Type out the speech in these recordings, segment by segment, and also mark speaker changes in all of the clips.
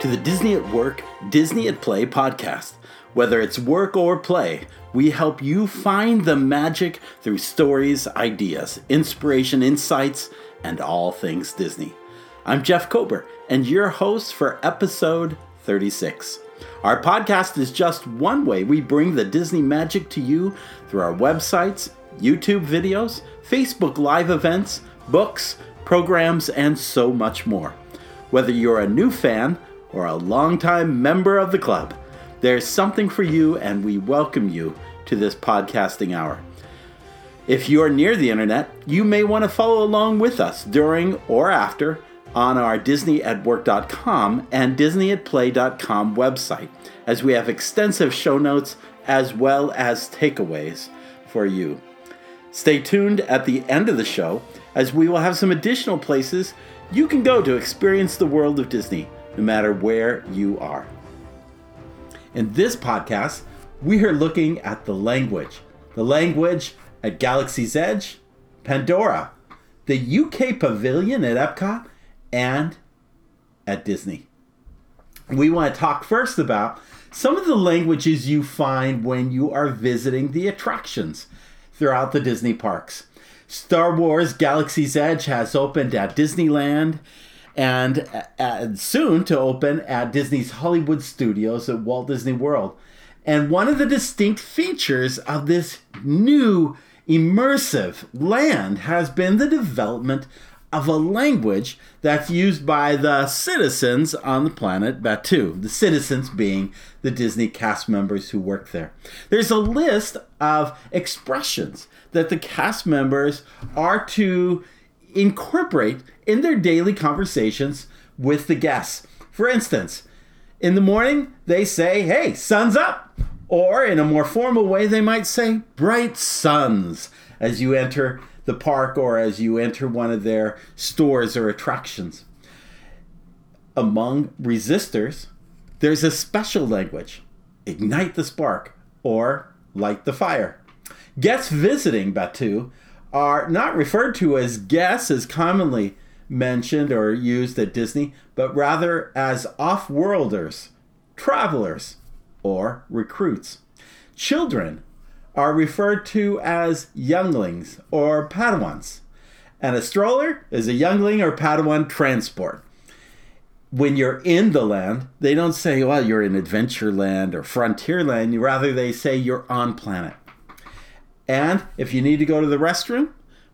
Speaker 1: to the Disney at Work, Disney at Play podcast. Whether it's work or play, we help you find the magic through stories, ideas, inspiration, insights, and all things Disney. I'm Jeff Kober, and your host for episode 36. Our podcast is just one way we bring the Disney magic to you through our websites, YouTube videos, Facebook Live events, books, programs, and so much more. Whether you're a new fan or a longtime member of the club, there's something for you, and we welcome you to this podcasting hour. If you're near the internet, you may want to follow along with us during or after on our disneyatwork.com and disneyatplay.com website, as we have extensive show notes as well as takeaways for you. Stay tuned at the end of the show, as we will have some additional places you can go to experience the world of Disney, no matter where you are. In this podcast, we are looking at the language. The language at Galaxy's Edge, Pandora, the UK Pavilion at Epcot, and at Disney. We want to talk first about some of the languages you find when you are visiting the attractions throughout the Disney parks. Star Wars Galaxy's Edge has opened at Disneyland and uh, soon to open at Disney's Hollywood Studios at Walt Disney World. And one of the distinct features of this new immersive land has been the development of a language that's used by the citizens on the planet Batuu, the citizens being the Disney cast members who work there. There's a list of expressions that the cast members are to incorporate in their daily conversations with the guests. For instance, in the morning, they say, Hey, sun's up. Or in a more formal way, they might say, Bright suns, as you enter the park or as you enter one of their stores or attractions. Among resistors, there's a special language ignite the spark or light the fire. Guests visiting Batuu are not referred to as guests as commonly mentioned or used at Disney, but rather as off worlders, travelers, or recruits. Children are referred to as younglings or Padawans. And a stroller is a youngling or Padawan transport. When you're in the land, they don't say, well, you're in Adventureland or Frontierland. Rather, they say you're on planet. And if you need to go to the restroom,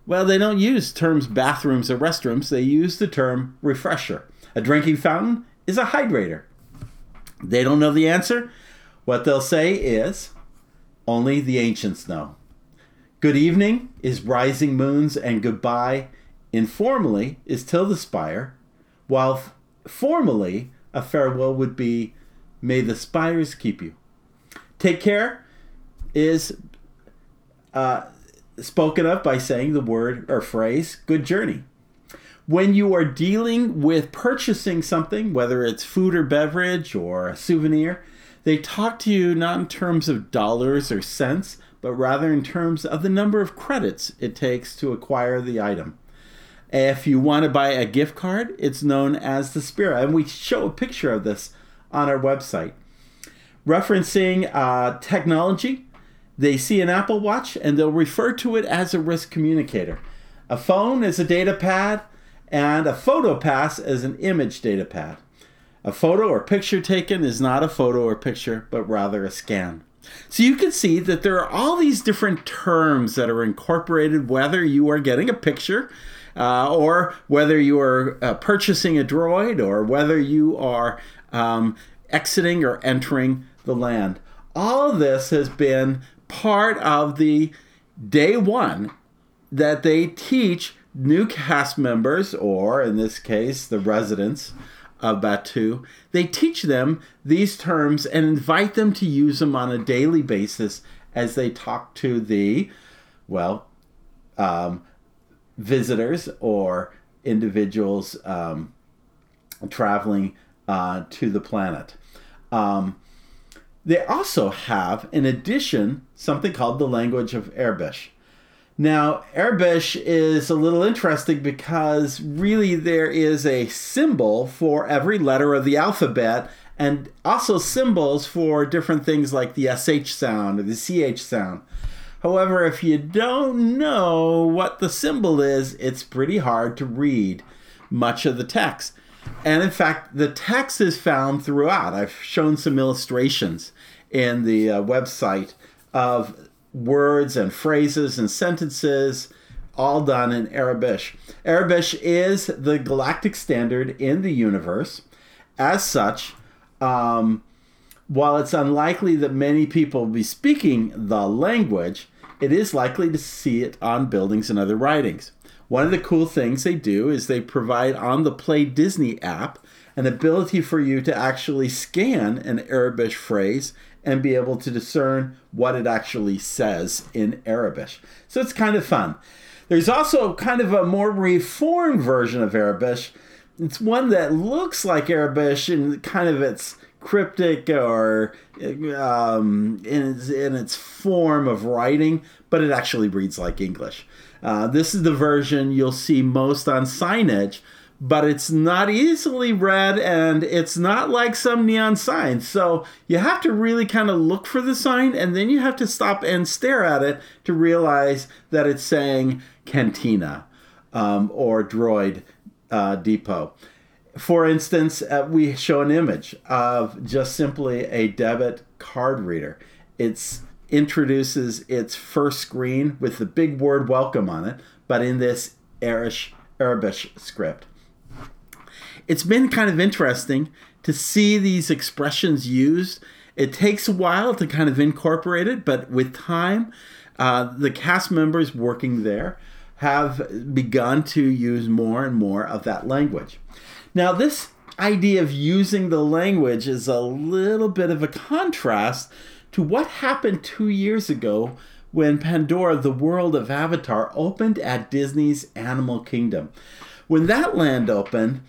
Speaker 1: well, they don't use terms bathrooms or restrooms. They use the term refresher. A drinking fountain is a hydrator. They don't know the answer. What they'll say is, only the ancients know. Good evening is rising moons, and goodbye, informally, is till the spire, while formally, a farewell would be, may the spires keep you. Take care is uh, spoken of by saying the word or phrase, good journey. When you are dealing with purchasing something, whether it's food or beverage or a souvenir, they talk to you not in terms of dollars or cents, but rather in terms of the number of credits it takes to acquire the item. If you want to buy a gift card, it's known as the Spira, and we show a picture of this on our website. Referencing uh, technology, they see an Apple Watch and they'll refer to it as a wrist communicator. A phone is a data pad, and a photo pass is an image data pad. A photo or picture taken is not a photo or picture, but rather a scan. So you can see that there are all these different terms that are incorporated, whether you are getting a picture, uh, or whether you are uh, purchasing a droid, or whether you are um, exiting or entering the land. All of this has been part of the day one that they teach new cast members, or in this case, the residents, of Batuu, they teach them these terms and invite them to use them on a daily basis as they talk to the, well, um, visitors or individuals um, traveling uh, to the planet. Um, they also have, in addition, something called the language of Aurebesh. Now, Aurebesh is a little interesting because really there is a symbol for every letter of the alphabet and also symbols for different things like the SH sound or the CH sound. However, if you don't know what the symbol is, it's pretty hard to read much of the text. And in fact, the text is found throughout. I've shown some illustrations in the uh, website of words and phrases and sentences, all done in Aurebesh. Aurebesh is the galactic standard in the universe. As such, um, while it's unlikely that many people will be speaking the language, it is likely to see it on buildings and other writings. One of the cool things they do is they provide on the Play Disney app an ability for you to actually scan an Aurebesh phrase and be able to discern what it actually says in Arabic. So it's kind of fun. There's also kind of a more reformed version of Aurebesh. It's one that looks like Aurebesh in kind of its cryptic or um, in, its, in its form of writing, but it actually reads like English. Uh, this is the version you'll see most on signage but it's not easily read and it's not like some neon sign. So you have to really kind of look for the sign and then you have to stop and stare at it to realize that it's saying Cantina um, or Droid uh, Depot. For instance, uh, we show an image of just simply a debit card reader. It introduces its first screen with the big word welcome on it, but in this Aurebesh, Aurebesh script it's been kind of interesting to see these expressions used. It takes a while to kind of incorporate it, but with time, uh, the cast members working there have begun to use more and more of that language. Now, this idea of using the language is a little bit of a contrast to what happened two years ago when Pandora, the world of Avatar, opened at Disney's Animal Kingdom. When that land opened,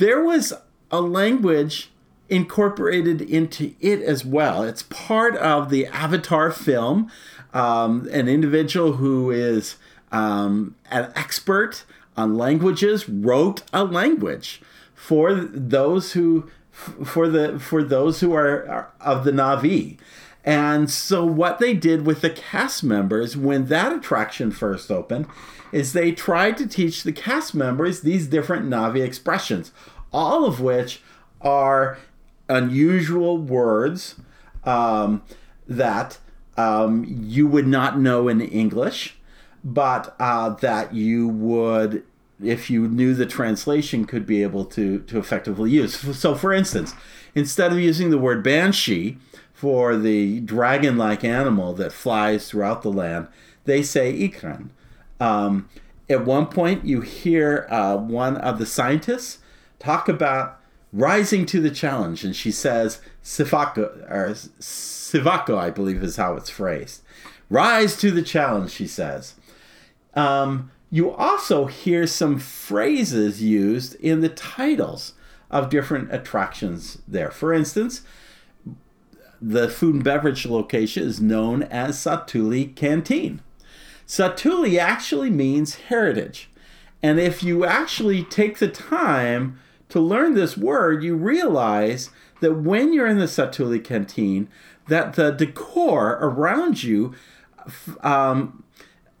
Speaker 1: there was a language incorporated into it as well. It's part of the Avatar film. Um, an individual who is um, an expert on languages wrote a language for those who for the for those who are, are of the Navi. And so what they did with the cast members when that attraction first opened is they tried to teach the cast members these different Navi expressions, all of which are unusual words um, that um, you would not know in English, but uh, that you would, if you knew the translation, could be able to, to effectively use. So, for instance, instead of using the word banshee for the dragon like animal that flies throughout the land, they say ikran. Um, at one point, you hear uh, one of the scientists talk about rising to the challenge, and she says, "Sivako," or "Sivako," I believe is how it's phrased. Rise to the challenge, she says. Um, you also hear some phrases used in the titles of different attractions there. For instance, the food and beverage location is known as Satuli Canteen. Satuli actually means heritage. And if you actually take the time to learn this word, you realize that when you're in the Satuli canteen, that the decor around you um,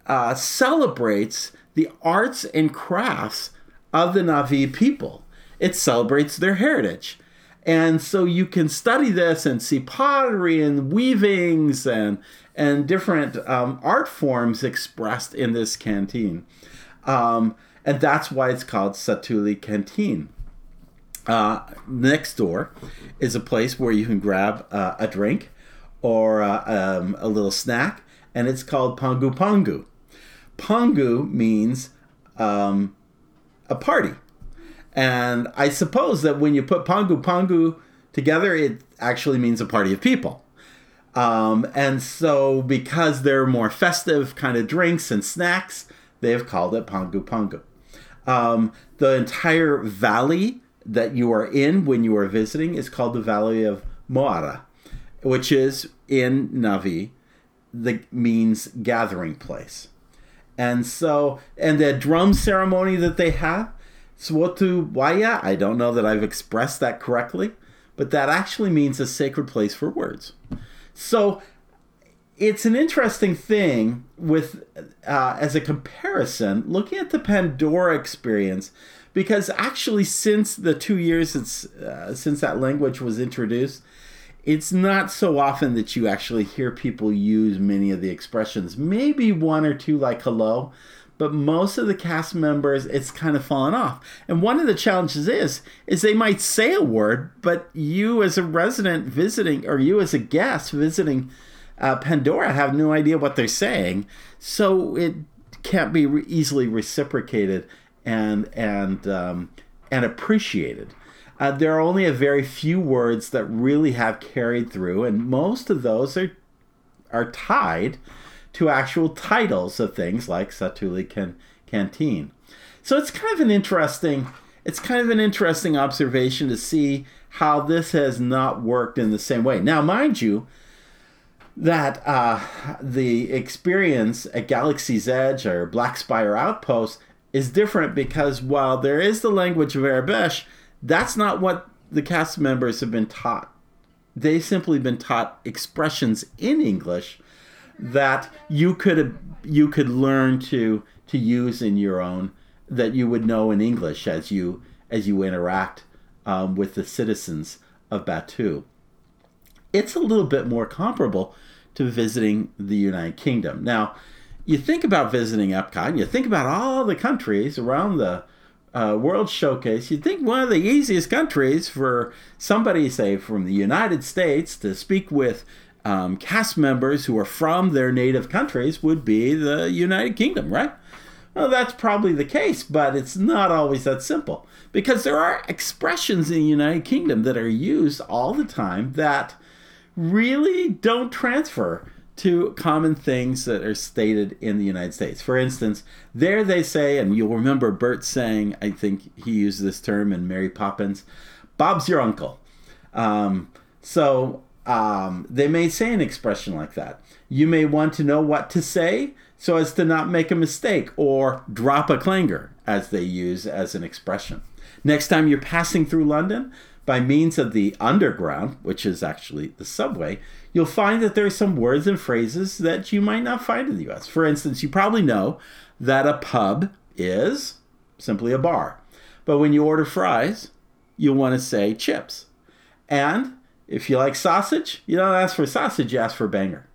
Speaker 1: uh, celebrates the arts and crafts of the Navi people. It celebrates their heritage. And so you can study this and see pottery and weavings and and different um, art forms expressed in this canteen. Um, and that's why it's called Satuli Canteen. Uh, next door is a place where you can grab uh, a drink or uh, um, a little snack, and it's called Pongu Pongu. Pongu means um, a party. And I suppose that when you put Pongu Pongu together, it actually means a party of people. Um, and so, because they're more festive kind of drinks and snacks, they have called it Pongu Pongu. Um, the entire valley that you are in when you are visiting is called the Valley of Moara, which is in Navi, that means gathering place. And so, and the drum ceremony that they have, Swotu Waya, I don't know that I've expressed that correctly, but that actually means a sacred place for words. So it's an interesting thing with uh, as a comparison looking at the pandora experience because actually since the two years uh, since that language was introduced it's not so often that you actually hear people use many of the expressions maybe one or two like hello but most of the cast members it's kind of fallen off and one of the challenges is is they might say a word but you as a resident visiting or you as a guest visiting uh, Pandora have no idea what they're saying, so it can't be re- easily reciprocated and and um, and appreciated. Uh, there are only a very few words that really have carried through, and most of those are are tied to actual titles of things like Satuli Can- Canteen. So it's kind of an interesting it's kind of an interesting observation to see how this has not worked in the same way. Now, mind you, that uh, the experience at Galaxy's Edge or Black Spire Outpost is different because while there is the language of Aurebesh, that's not what the cast members have been taught. They've simply been taught expressions in English that you could you could learn to to use in your own that you would know in English as you as you interact um, with the citizens of Batuu. it's a little bit more comparable to visiting the United Kingdom. Now, you think about visiting Epcot, and you think about all the countries around the uh, World Showcase, you think one of the easiest countries for somebody, say, from the United States to speak with um, cast members who are from their native countries would be the United Kingdom, right? Well, that's probably the case, but it's not always that simple because there are expressions in the United Kingdom that are used all the time that really don't transfer to common things that are stated in the United States. For instance, there they say, and you'll remember Bert saying, I think he used this term in Mary Poppins, Bob's your uncle. Um, so um, they may say an expression like that. You may want to know what to say so as to not make a mistake or drop a clanger, as they use as an expression. Next time you're passing through London, by means of the underground, which is actually the subway, you'll find that there are some words and phrases that you might not find in the US. For instance, you probably know that a pub is simply a bar. But when you order fries, you'll want to say chips. And if you like sausage, you don't ask for sausage, you ask for banger.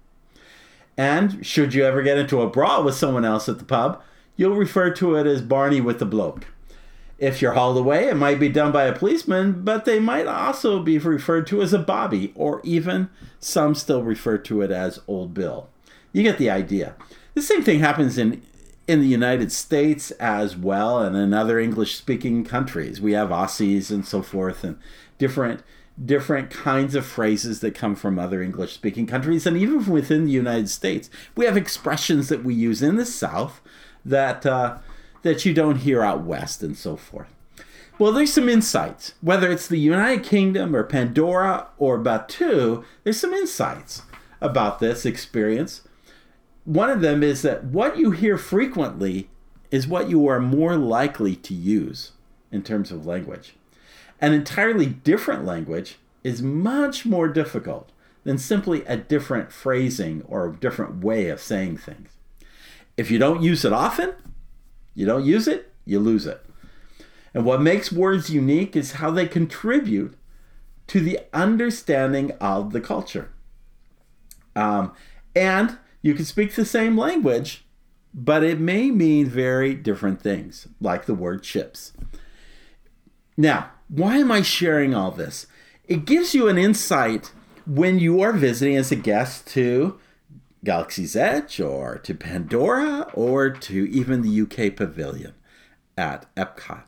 Speaker 1: And should you ever get into a brawl with someone else at the pub, you'll refer to it as Barney with the bloke. If you're hauled away, it might be done by a policeman, but they might also be referred to as a Bobby, or even some still refer to it as Old Bill. You get the idea. The same thing happens in in the United States as well, and in other English-speaking countries. We have Aussies and so forth, and different different kinds of phrases that come from other English speaking countries and even within the United States. We have expressions that we use in the South that uh, that you don't hear out west and so forth. Well, there's some insights. Whether it's the United Kingdom or Pandora or Batuu, there's some insights about this experience. One of them is that what you hear frequently is what you are more likely to use in terms of language. An entirely different language is much more difficult than simply a different phrasing or a different way of saying things. If you don't use it often, you don't use it, you lose it. And what makes words unique is how they contribute to the understanding of the culture. Um, and you can speak the same language, but it may mean very different things, like the word chips. Now, why am I sharing all this? It gives you an insight when you are visiting as a guest to Galaxy's Edge or to Pandora or to even the UK Pavilion at Epcot.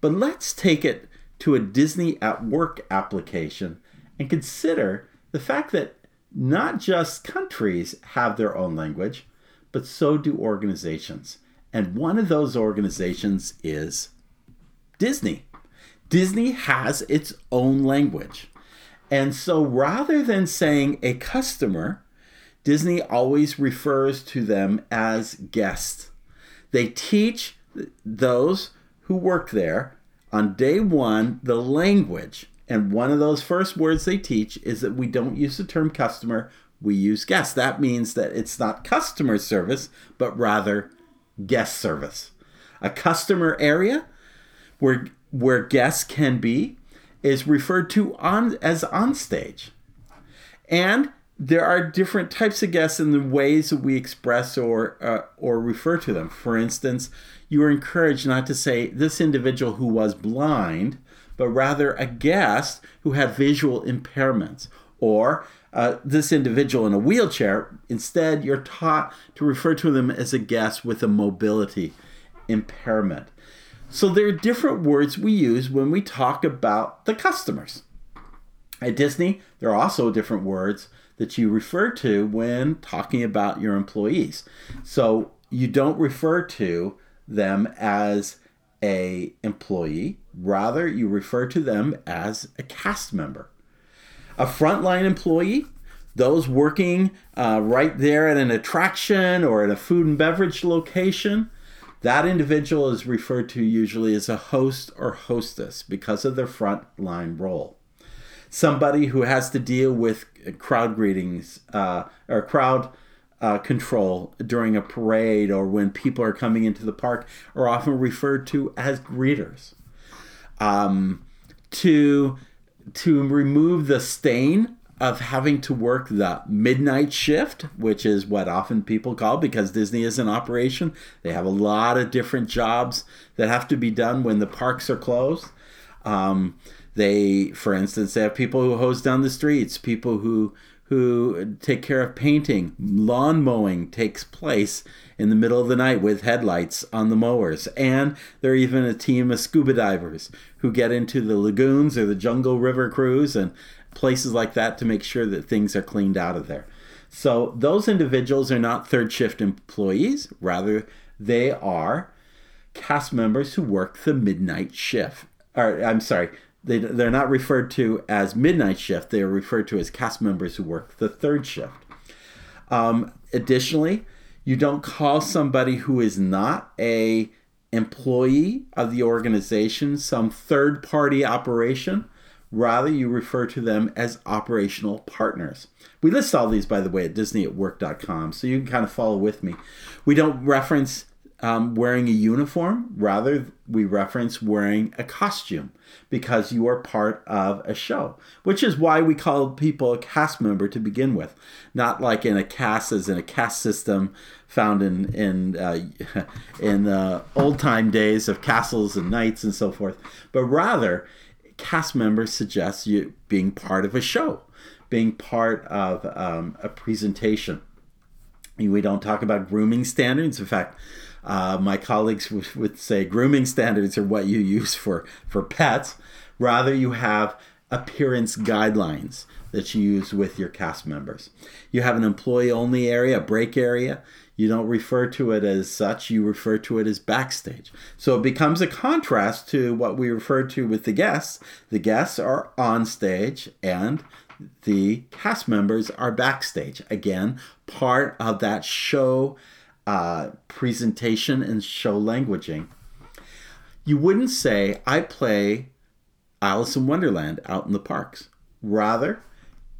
Speaker 1: But let's take it to a Disney at Work application and consider the fact that not just countries have their own language, but so do organizations. And one of those organizations is Disney. Disney has its own language. And so rather than saying a customer, Disney always refers to them as guests. They teach those who work there on day one the language. And one of those first words they teach is that we don't use the term customer, we use guest. That means that it's not customer service, but rather guest service. A customer area where where guests can be is referred to on as on stage. And there are different types of guests in the ways that we express or uh, or refer to them. For instance, you are encouraged not to say this individual who was blind, but rather a guest who had visual impairments or uh, this individual in a wheelchair. Instead, you're taught to refer to them as a guest with a mobility impairment. So there are different words we use when we talk about the customers. At Disney, there are also different words that you refer to when talking about your employees. So you don't refer to them as a employee, rather you refer to them as a cast member. A frontline employee, those working uh, right there at an attraction or at a food and beverage location, that individual is referred to usually as a host or hostess because of their frontline role. Somebody who has to deal with crowd greetings uh, or crowd uh, control during a parade or when people are coming into the park are often referred to as greeters. Um, to to remove the stain of having to work the midnight shift, which is what often people call because Disney is in operation. They have a lot of different jobs that have to be done when the parks are closed. Um, they, for instance, they have people who hose down the streets, people who who take care of painting. Lawn mowing takes place in the middle of the night with headlights on the mowers. And there are even a team of scuba divers who get into the lagoons or the jungle river cruise and places like that to make sure that things are cleaned out of there. So those individuals are not third shift employees, rather, they are cast members who work the midnight shift. Or, I'm sorry, they, they're not referred to as midnight shift, they are referred to as cast members who work the third shift. Um, additionally, you don't call somebody who is not a employee of the organization some third party operation Rather, you refer to them as operational partners. We list all these, by the way, at disneyatwork.com, so you can kind of follow with me. We don't reference um, wearing a uniform, rather, we reference wearing a costume because you are part of a show, which is why we call people a cast member to begin with, not like in a cast as in a caste system found in in uh, in the old time days of castles and knights and so forth, but rather cast member suggests you being part of a show, being part of um, a presentation. We don't talk about grooming standards. In fact, uh, my colleagues would, would say grooming standards are what you use for, for pets. Rather, you have appearance guidelines that you use with your cast members. You have an employee only area, a break area. You don't refer to it as such, you refer to it as backstage. So it becomes a contrast to what we refer to with the guests. The guests are on stage and the cast members are backstage. Again, part of that show uh, presentation and show languaging. You wouldn't say, I play Alice in Wonderland out in the parks. Rather,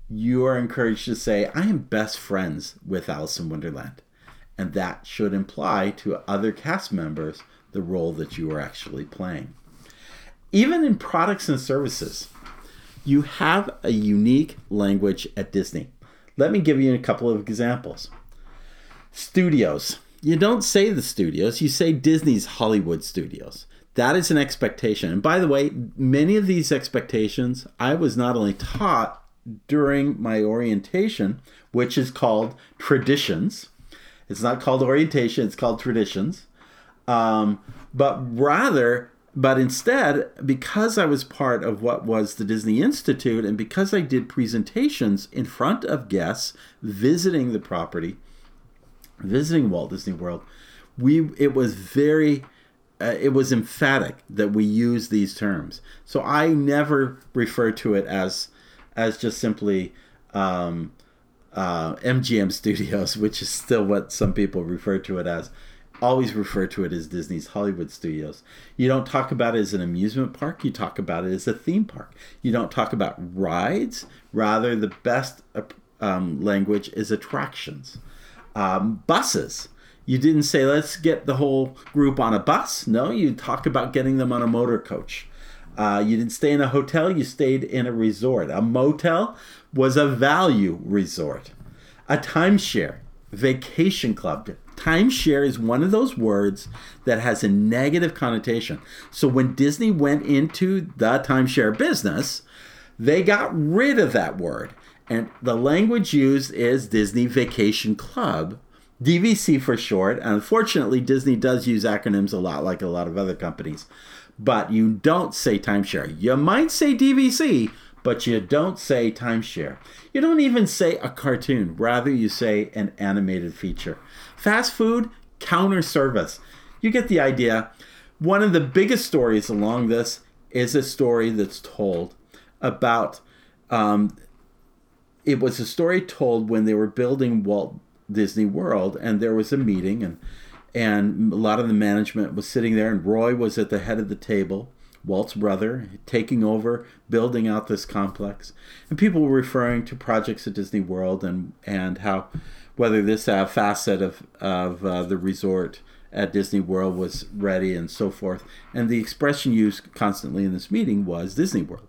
Speaker 1: you are encouraged to say, I am best friends with Alice in Wonderland. And that should imply to other cast members the role that you are actually playing. Even in products and services, you have a unique language at Disney. Let me give you a couple of examples. Studios. You don't say the studios, you say Disney's Hollywood Studios. That is an expectation. And by the way, many of these expectations I was not only taught during my orientation, which is called traditions. It's not called orientation, it's called traditions. Um, but rather, but instead, because I was part of what was the Disney Institute and because I did presentations in front of guests visiting the property, visiting Walt Disney World, we it was very uh, it was emphatic that we use these terms. So I never refer to it as as just simply um, uh, MGM Studios, which is still what some people refer to it as. always refer to it as Disney's Hollywood Studios. You don't talk about it as an amusement park, you talk about it as a theme park. You don't talk about rides, rather, the best um, language is attractions. Um, buses. You didn't say, let's get the whole group on a bus. No, you talk about getting them on a motor coach. Uh, you didn't stay in a hotel, you stayed in a resort. A motel was a value resort. A timeshare, vacation club. Timeshare is one of those words that has a negative connotation. So when Disney went into the timeshare business, they got rid of that word. And the language used is Disney Vacation Club, DVC for short. And unfortunately, Disney does use acronyms a lot, like a lot of other companies. But you don't say timeshare. You might say DVC, but you don't say timeshare. You don't even say a cartoon. Rather, you say an animated feature. Fast food, counter service. You get the idea. One of the biggest stories along this is a story that's told about. Um, it was a story told when they were building Walt Disney World, and there was a meeting, and and a lot of the management was sitting there, and Roy was at the head of the table, Walt's brother, taking over, building out this complex, and people were referring to projects at Disney World and and how whether this uh, facet of of uh, the resort at Disney World was ready and so forth. And the expression used constantly in this meeting was Disney World.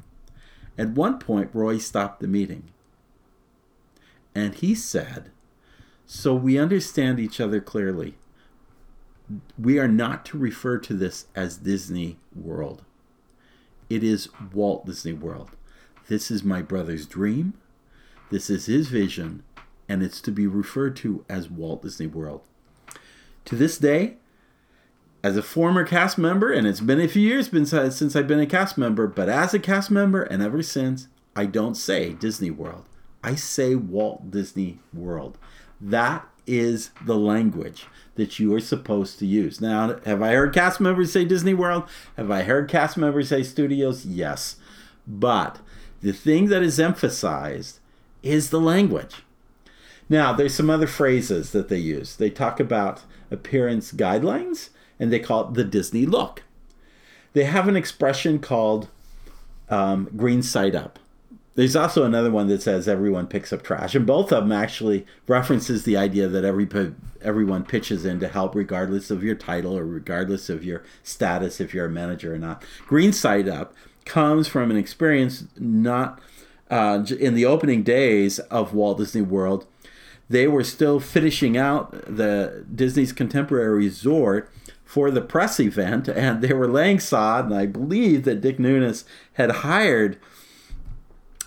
Speaker 1: At one point, Roy stopped the meeting and he said, So we understand each other clearly we are not to refer to this as Disney World. It is Walt Disney World. This is my brother's dream. This is his vision, and it's to be referred to as Walt Disney World. To this day, as a former cast member, and it's been a few years since I've been a cast member, but as a cast member and ever since, I don't say Disney World. I say Walt Disney World. That is the language that you are supposed to use. Now, have I heard cast members say Disney World? Have I heard cast members say studios? Yes. But the thing that is emphasized is the language. Now, there's some other phrases that they use. They talk about appearance guidelines and they call it the Disney look. They have an expression called um, green side up. There's also another one that says everyone picks up trash, and both of them actually references the idea that every everyone pitches in to help, regardless of your title or regardless of your status, if you're a manager or not. Green Side Up comes from an experience not uh, in the opening days of Walt Disney World. They were still finishing out the Disney's Contemporary Resort for the press event, and they were laying sod. And I believe that Dick Nunis had hired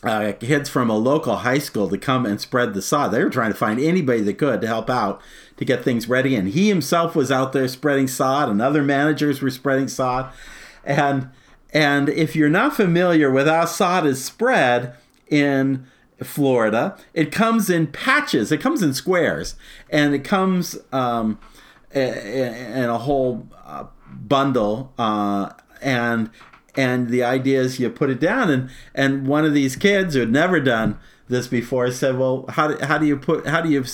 Speaker 1: uh, kids from a local high school to come and spread the sod. They were trying to find anybody they could to help out to get things ready. And he himself was out there spreading sod, and other managers were spreading sod. And and if you're not familiar with how sod is spread in Florida, it comes in patches. It comes in squares, and it comes um, in a whole uh, bundle. Uh, and and the idea is you put it down. And and one of these kids who had never done this before said well how do, how do you put how do you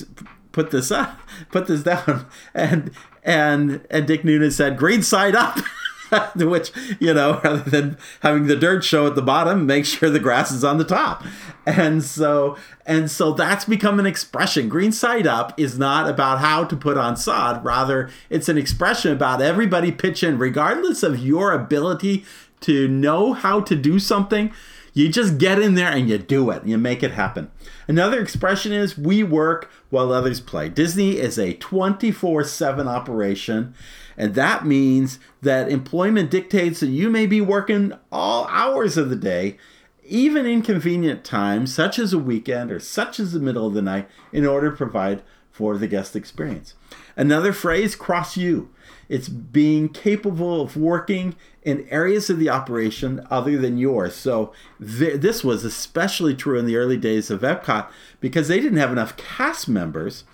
Speaker 1: put this up put this down? And and and dick nunis said green side up. Which you know rather than having the dirt show at the bottom make sure the grass is on the top. And so and so that's become an expression. Green side up is not about how to put on sod. Rather it's an expression about everybody pitch in regardless of your ability to know how to do something, you just get in there and you do it. You make it happen. Another expression is we work while others play. Disney is a 24 7 operation, and that means that employment dictates that you may be working all hours of the day, even inconvenient times, such as a weekend or such as the middle of the night, in order to provide for the guest experience. Another phrase, cross you. It's being capable of working in areas of the operation other than yours. So th- this was especially true in the early days of Epcot because they didn't have enough cast members.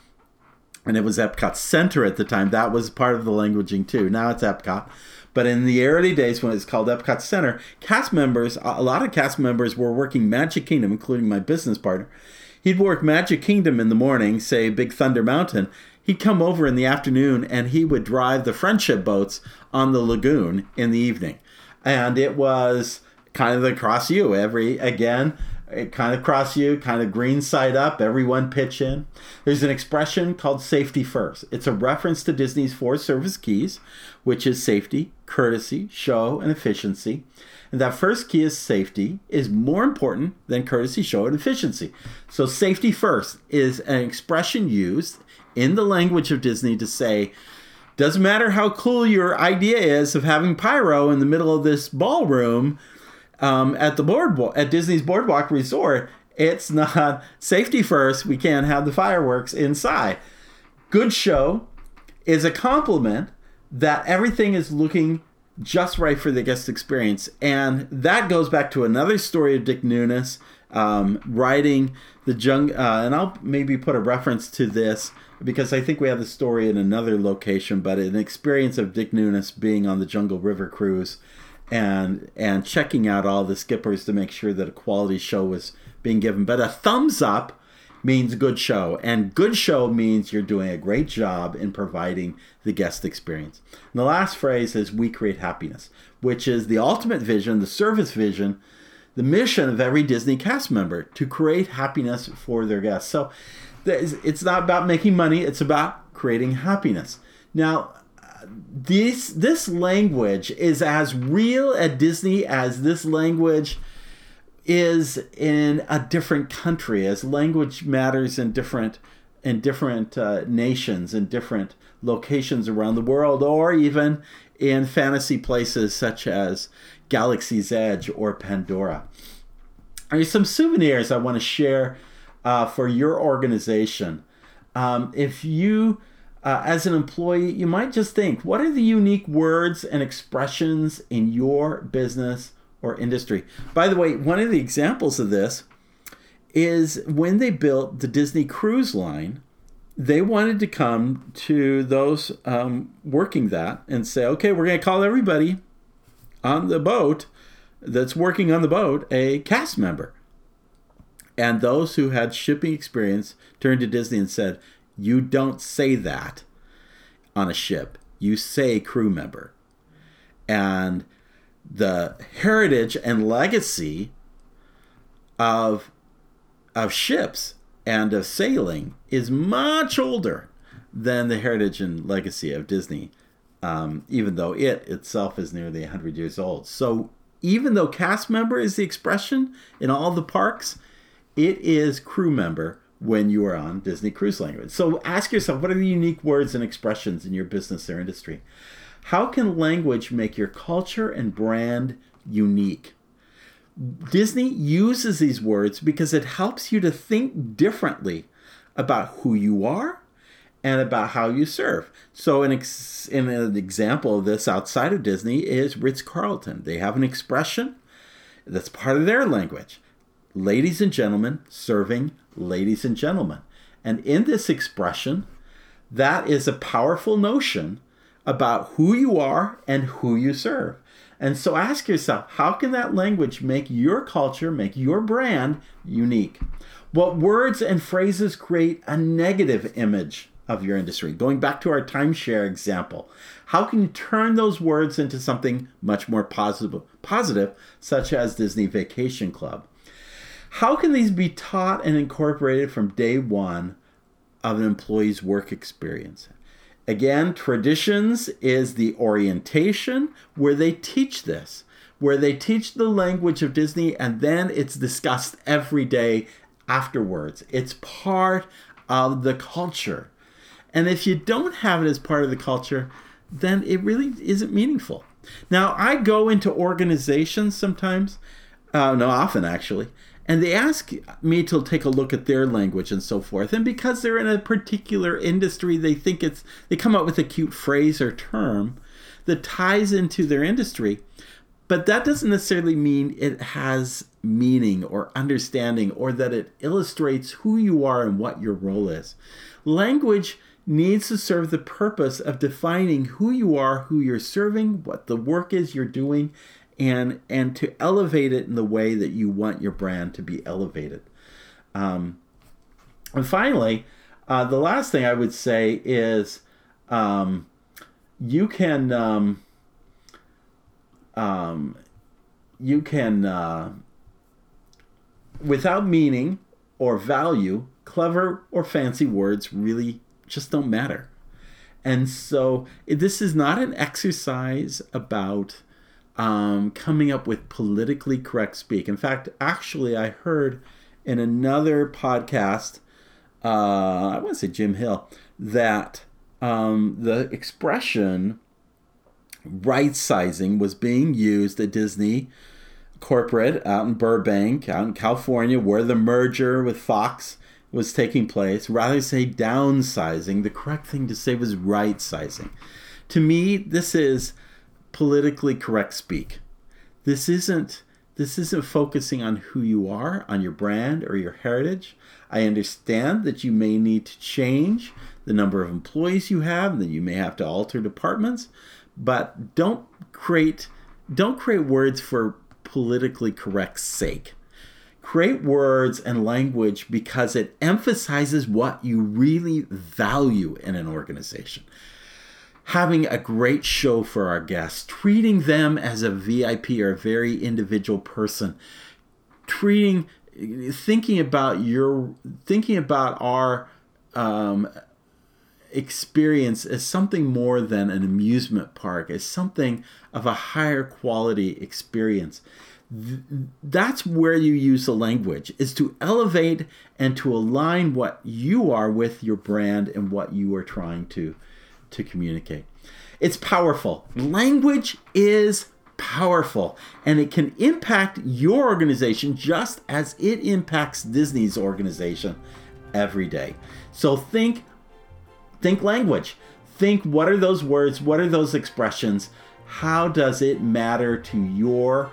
Speaker 1: And it was Epcot Center at the time. That was part of the languaging too. Now it's Epcot. But in the early days when it was called Epcot Center, cast members, a lot of cast members were working Magic Kingdom, including my business partner. He'd work Magic Kingdom in the morning, say Big Thunder Mountain, he'd come over in the afternoon and he would drive the friendship boats on the lagoon in the evening. And it was kind of the cross you every again it kind of cross you, kind of green side up, everyone pitch in. There's an expression called safety first. It's a reference to Disney's four service keys, which is safety, courtesy, show, and efficiency. And that first key is safety is more important than courtesy, show, and efficiency. So safety first is an expression used in the language of Disney to say, doesn't matter how cool your idea is of having pyro in the middle of this ballroom, um, at the boardwalk at Disney's Boardwalk Resort, it's not safety first. We can't have the fireworks inside. Good show is a compliment that everything is looking just right for the guest experience, and that goes back to another story of Dick Nunis um, writing the jungle. Uh, and I'll maybe put a reference to this because I think we have the story in another location, but an experience of Dick Nunis being on the Jungle River cruise and and checking out all the skippers to make sure that a quality show was being given. But a thumbs up means good show, and good show means you're doing a great job in providing the guest experience. And the last phrase is we create happiness, which is the ultimate vision, the service vision, the mission of every Disney cast member to create happiness for their guests. So it's not about making money, it's about creating happiness. Now, this this language is as real at Disney as this language is in a different country as language matters in different in different uh, nations in different locations around the world or even in fantasy places such as Galaxy's Edge or Pandora. There's some souvenirs I want to share uh, for your organization. Um, if you uh, as an employee, you might just think, what are the unique words and expressions in your business or industry? By the way, one of the examples of this is when they built the Disney Cruise Line, they wanted to come to those um, working that and say, okay, we're going to call everybody on the boat that's working on the boat a cast member. And those who had shipping experience turned to Disney and said, you don't say that on a ship. You say crew member. And the heritage and legacy of of ships and of sailing is much older than the heritage and legacy of Disney, um, even though it itself is nearly 100 years old. So, even though cast member is the expression in all the parks, it is crew member when you are on Disney Cruise Language. So ask yourself what are the unique words and expressions in your business or industry? How can language make your culture and brand unique? Disney uses these words because it helps you to think differently about who you are and about how you serve. So, an, ex- an example of this outside of Disney is Ritz Carlton. They have an expression that's part of their language ladies and gentlemen serving ladies and gentlemen. And in this expression, that is a powerful notion about who you are and who you serve. And so ask yourself, how can that language make your culture, make your brand unique? What words and phrases create a negative image of your industry? Going back to our timeshare example, how can you turn those words into something much more positive, positive such as Disney Vacation Club? How can these be taught and incorporated from day one of an employee's work experience? Again, traditions is the orientation where they teach this, where they teach the language of Disney and then it's discussed every day afterwards. It's part of the culture. And if you don't have it as part of the culture, then it really isn't meaningful. Now, I go into organizations sometimes, uh, no, often actually, and they ask me to take a look at their language and so forth. And because they're in a particular industry they think it's they come up with a cute phrase or term that ties into their industry. But that doesn't necessarily mean it has meaning or understanding or that it illustrates who you are and what your role is. Language needs to serve the purpose of defining who you are who you're serving what the work is you're doing and and to elevate it in the way that you want your brand to be elevated. Um, and finally, Uh, the last thing I would say is um, you can um, um, you can uh, without meaning or value, clever or fancy words really just don't matter. And so this is not an exercise about um, coming up with politically correct speak. In fact, actually, I heard in another podcast, uh, I want to say Jim Hill, that um, the expression right sizing was being used at Disney corporate out in Burbank, out in California, where the merger with Fox was taking place. Rather say downsizing, the correct thing to say was right sizing. To me, this is politically correct speak. This isn't this isn't focusing on who you are, on your brand or your heritage. I understand that you may need to change the number of employees you have, and that you may have to alter departments, but don't create don't create words for politically correct sake. Create words and language because it emphasizes what you really value in an organization. Having a great show for our guests, treating them as a VIP or a very individual person, treating, thinking about your, thinking about our um, experience as something more than an amusement park, as something of a higher quality experience. That's where you use the language is to elevate and to align what you are with your brand and what you are trying to to communicate. It's powerful. Language is powerful and it can impact your organization just as it impacts Disney's organization every day. So think think language. Think what are those words? What are those expressions? How does it matter to your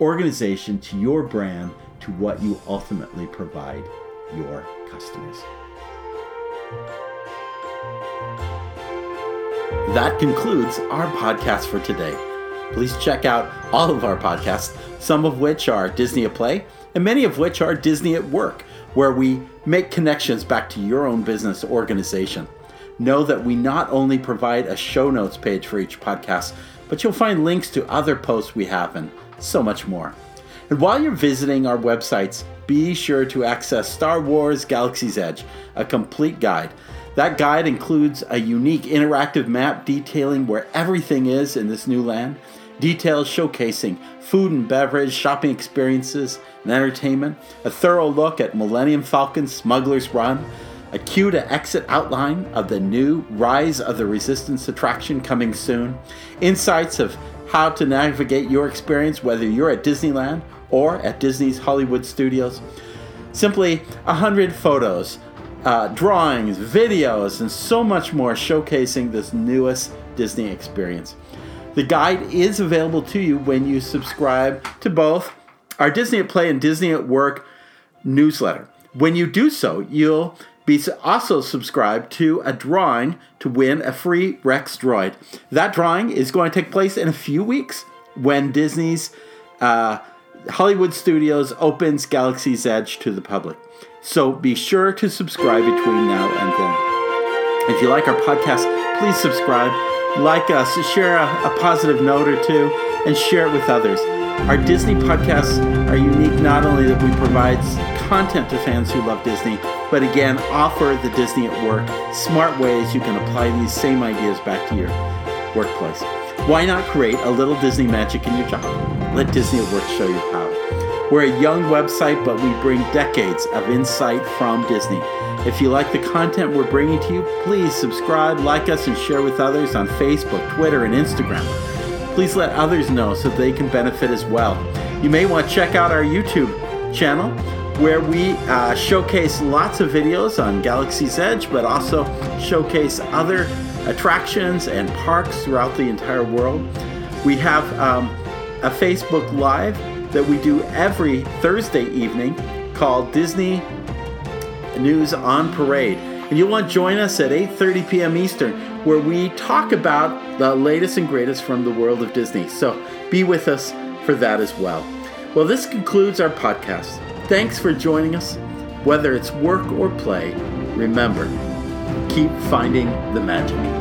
Speaker 1: organization, to your brand, to what you ultimately provide your customers? That concludes our podcast for today. Please check out all of our podcasts, some of which are Disney at Play, and many of which are Disney at Work, where we make connections back to your own business organization. Know that we not only provide a show notes page for each podcast, but you'll find links to other posts we have and so much more. And while you're visiting our websites, be sure to access Star Wars Galaxy's Edge, a complete guide. That guide includes a unique interactive map detailing where everything is in this new land, details showcasing food and beverage, shopping experiences, and entertainment, a thorough look at Millennium Falcon Smuggler's Run, a queue to exit outline of the new Rise of the Resistance attraction coming soon, insights of how to navigate your experience whether you're at Disneyland or at Disney's Hollywood Studios. Simply 100 photos, uh, drawings, videos, and so much more showcasing this newest Disney experience. The guide is available to you when you subscribe to both our Disney at Play and Disney at Work newsletter. When you do so, you'll be also subscribed to a drawing to win a free Rex droid. That drawing is going to take place in a few weeks when Disney's uh, Hollywood Studios opens Galaxy's Edge to the public. So be sure to subscribe between now and then. If you like our podcast, please subscribe, like us, share a, a positive note or two, and share it with others. Our Disney podcasts are unique not only that we provide content to fans who love Disney, but again, offer the Disney at work smart ways you can apply these same ideas back to your workplace. Why not create a little Disney magic in your job? Let Disney at Work show you how. We're a young website, but we bring decades of insight from Disney. If you like the content we're bringing to you, please subscribe, like us, and share with others on Facebook, Twitter, and Instagram please let others know so they can benefit as well. You may want to check out our YouTube channel where we uh, showcase lots of videos on Galaxy's Edge, but also showcase other attractions and parks throughout the entire world. We have um, a Facebook Live that we do every Thursday evening called Disney News on Parade. And you'll want to join us at 8:30 p.m. Eastern where we talk about the latest and greatest from the world of Disney. So be with us for that as well. Well, this concludes our podcast. Thanks for joining us. Whether it's work or play, remember, keep finding the magic.